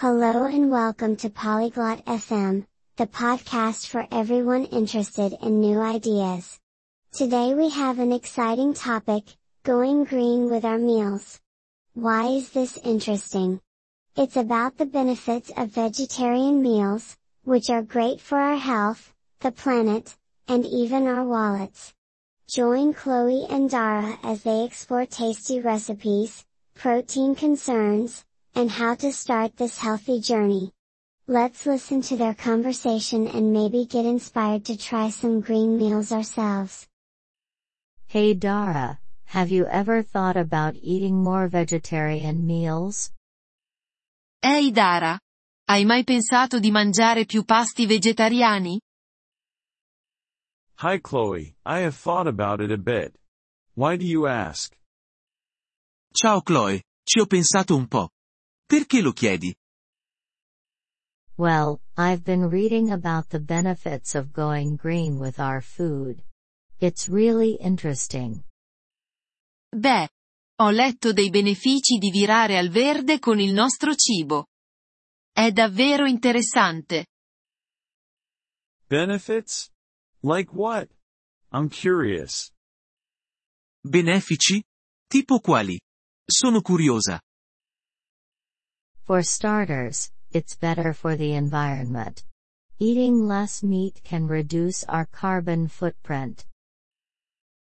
Hello and welcome to Polyglot FM, the podcast for everyone interested in new ideas. Today we have an exciting topic, going green with our meals. Why is this interesting? It's about the benefits of vegetarian meals, which are great for our health, the planet, and even our wallets. Join Chloe and Dara as they explore tasty recipes, protein concerns, and how to start this healthy journey. Let's listen to their conversation and maybe get inspired to try some green meals ourselves. Hey Dara, have you ever thought about eating more vegetarian meals? Ehi Dara! Hai mai pensato di mangiare più pasti vegetariani? Hi Chloe, I have thought about it a bit. Why do you ask? Ciao Chloe, ci ho pensato un po'. Perché lo chiedi? Well, I've been reading about the benefits of going green with our food. It's really interesting. Beh, ho letto dei benefici di virare al verde con il nostro cibo. È davvero interessante. Benefits? Like what? I'm curious. Benefici? Tipo quali? Sono curiosa. For starters, it's better for the environment. Eating less meat can reduce our carbon footprint.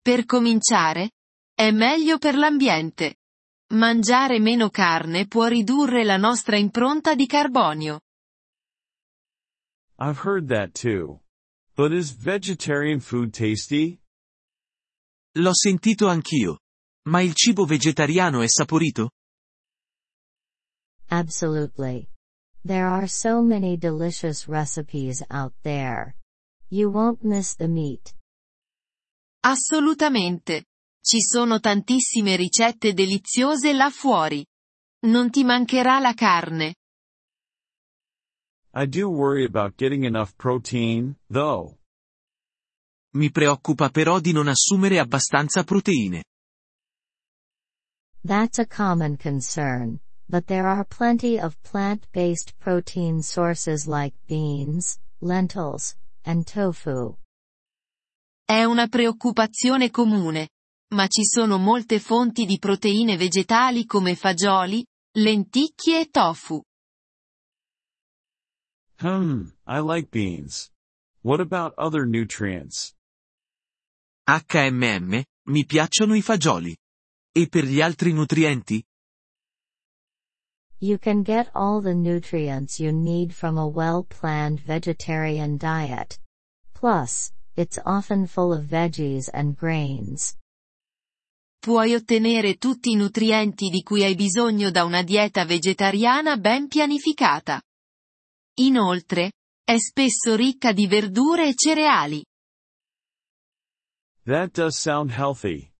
Per cominciare, è meglio per l'ambiente. Mangiare meno carne può ridurre la nostra impronta di carbonio. I've heard that too. But is vegetarian food tasty? L'ho sentito anch'io. Ma il cibo vegetariano è saporito? Absolutely. There are so many delicious recipes out there. You won't miss the meat. Assolutamente. Ci sono tantissime ricette deliziose là fuori. Non ti mancherà la carne. I do worry about getting enough protein, though. Mi preoccupa però di non assumere abbastanza proteine. That's a common concern, but there are plenty of plant-based protein sources like beans, lentils, and tofu. È una preoccupazione comune. Ma ci sono molte fonti di proteine vegetali come fagioli, lenticchie e tofu. Hmm, I like beans. What about other nutrients? HMM, mi piacciono i fagioli. E per gli altri nutrienti? You can get all the nutrients you need from a well-planned vegetarian diet. Plus, it's often full of veggies and grains. Puoi ottenere tutti i nutrienti di cui hai bisogno da una dieta vegetariana ben pianificata. Inoltre, è spesso ricca di verdure e cereali. That does sound healthy.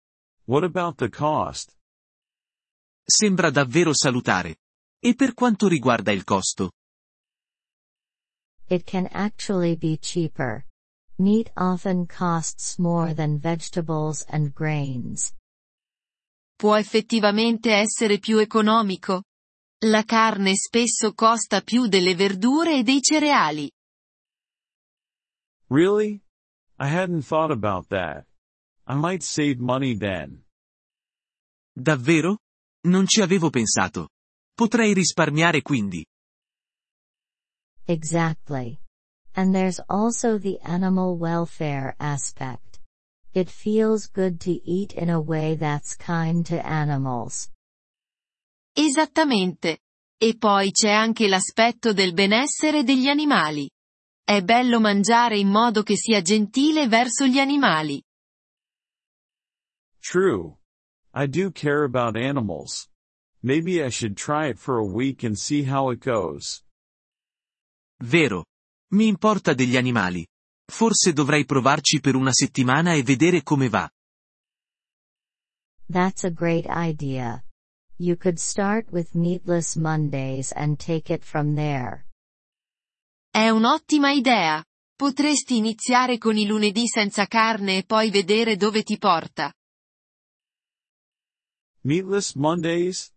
What about the cost? Sembra davvero salutare. E per quanto riguarda il costo? It can actually be cheaper. Meat often costs more than vegetables and grains. Può effettivamente essere più economico. La carne spesso costa più delle verdure e dei cereali. Really? I hadn't thought about that. I might save money then. Davvero? Non ci avevo pensato. Potrei risparmiare quindi. Exactly. And there's also the animal welfare aspect. It feels good to eat in a way that's kind to animals. Esattamente. E poi c'è anche l'aspetto del benessere degli animali. È bello mangiare in modo che sia gentile verso gli animali. True. I do care about animals. Maybe I should try it for a week and see how it goes. Vero. Mi importa degli animali. Forse dovrei provarci per una settimana e vedere come va. That's a great idea. You could start with meatless Mondays and take it from there. È un'ottima idea. Potresti iniziare con i lunedì senza carne e poi vedere dove ti porta. Meatless Mondays?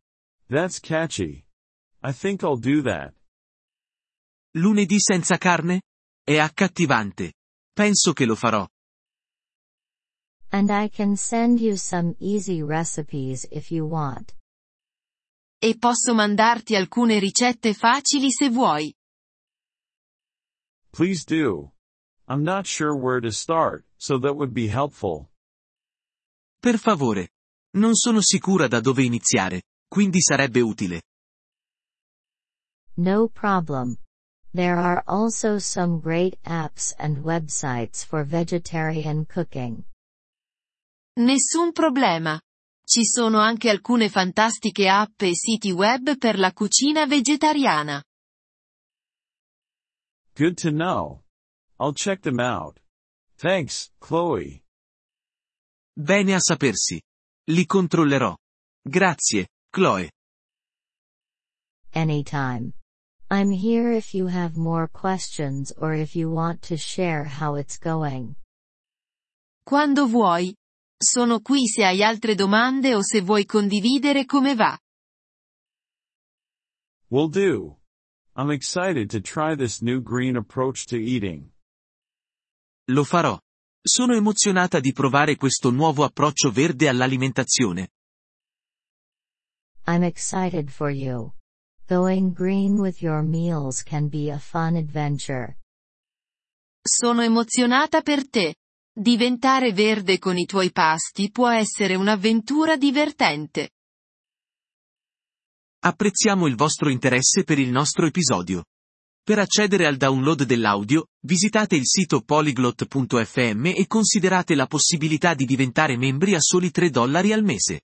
That's catchy. I think I'll do that. Lunedì senza carne? È accattivante. Penso che lo farò. And I can send you some easy recipes if you want. E posso mandarti alcune ricette facili se vuoi. Please do. I'm not sure where to start, so that would be helpful. Per favore. Non sono sicura da dove iniziare, quindi sarebbe utile. No problem. There are also some great apps and websites for vegetarian cooking. Nessun problema. Ci sono anche alcune fantastiche app e siti web per la cucina vegetariana. Good to know. I'll check them out. Thanks, Chloe. Bene a sapersi. Li controllerò. Grazie, Chloe. Anytime. I'm here if you have more questions or if you want to share how it's going. Quando vuoi. Sono qui se hai altre domande o se vuoi condividere come va. Will do. I'm excited to try this new green approach to eating. Lo farò. Sono emozionata di provare questo nuovo approccio verde all'alimentazione. I'm excited for you. Going green with your meals can be a fun adventure. Sono emozionata per te. Diventare verde con i tuoi pasti può essere un'avventura divertente. Apprezziamo il vostro interesse per il nostro episodio. Per accedere al download dell'audio, visitate il sito polyglot.fm e considerate la possibilità di diventare membri a soli 3 dollari al mese.